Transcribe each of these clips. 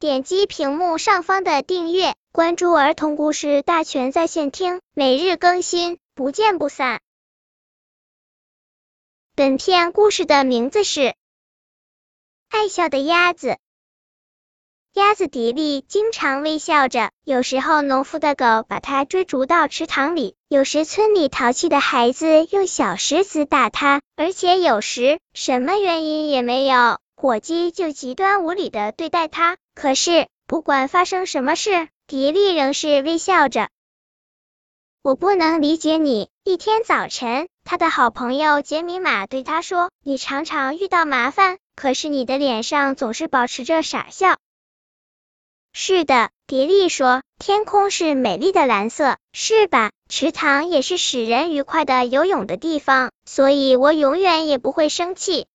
点击屏幕上方的订阅，关注儿童故事大全在线听，每日更新，不见不散。本片故事的名字是《爱笑的鸭子》。鸭子迪丽经常微笑着，有时候农夫的狗把它追逐到池塘里，有时村里淘气的孩子用小石子打它，而且有时什么原因也没有，火鸡就极端无理的对待它。可是不管发生什么事，迪丽仍是微笑着。我不能理解你。一天早晨，他的好朋友杰米马对他说：“你常常遇到麻烦，可是你的脸上总是保持着傻笑。”是的，迪丽说，天空是美丽的蓝色，是吧？池塘也是使人愉快的游泳的地方，所以我永远也不会生气。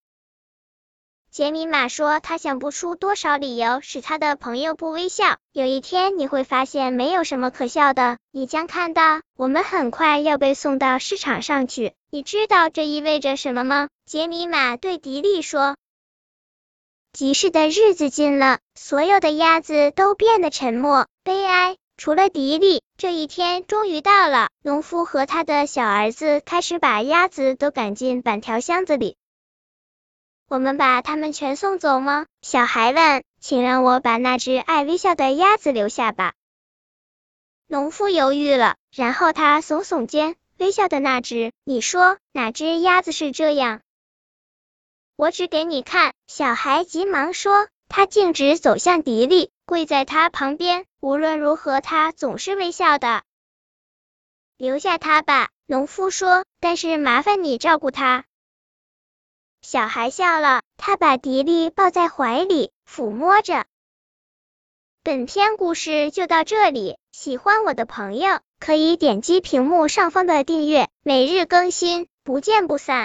杰米玛说，他想不出多少理由使他的朋友不微笑。有一天你会发现没有什么可笑的，你将看到，我们很快要被送到市场上去。你知道这意味着什么吗？杰米玛对迪丽说。集市的日子近了，所有的鸭子都变得沉默、悲哀。除了迪丽，这一天终于到了。农夫和他的小儿子开始把鸭子都赶进板条箱子里。我们把它们全送走吗？小孩问。请让我把那只爱微笑的鸭子留下吧。农夫犹豫了，然后他耸耸肩。微笑的那只，你说哪只鸭子是这样？我指给你看，小孩急忙说。他径直走向迪丽，跪在他旁边。无论如何，他总是微笑的。留下他吧，农夫说。但是麻烦你照顾他。小孩笑了，他把迪丽抱在怀里，抚摸着。本篇故事就到这里，喜欢我的朋友可以点击屏幕上方的订阅，每日更新，不见不散。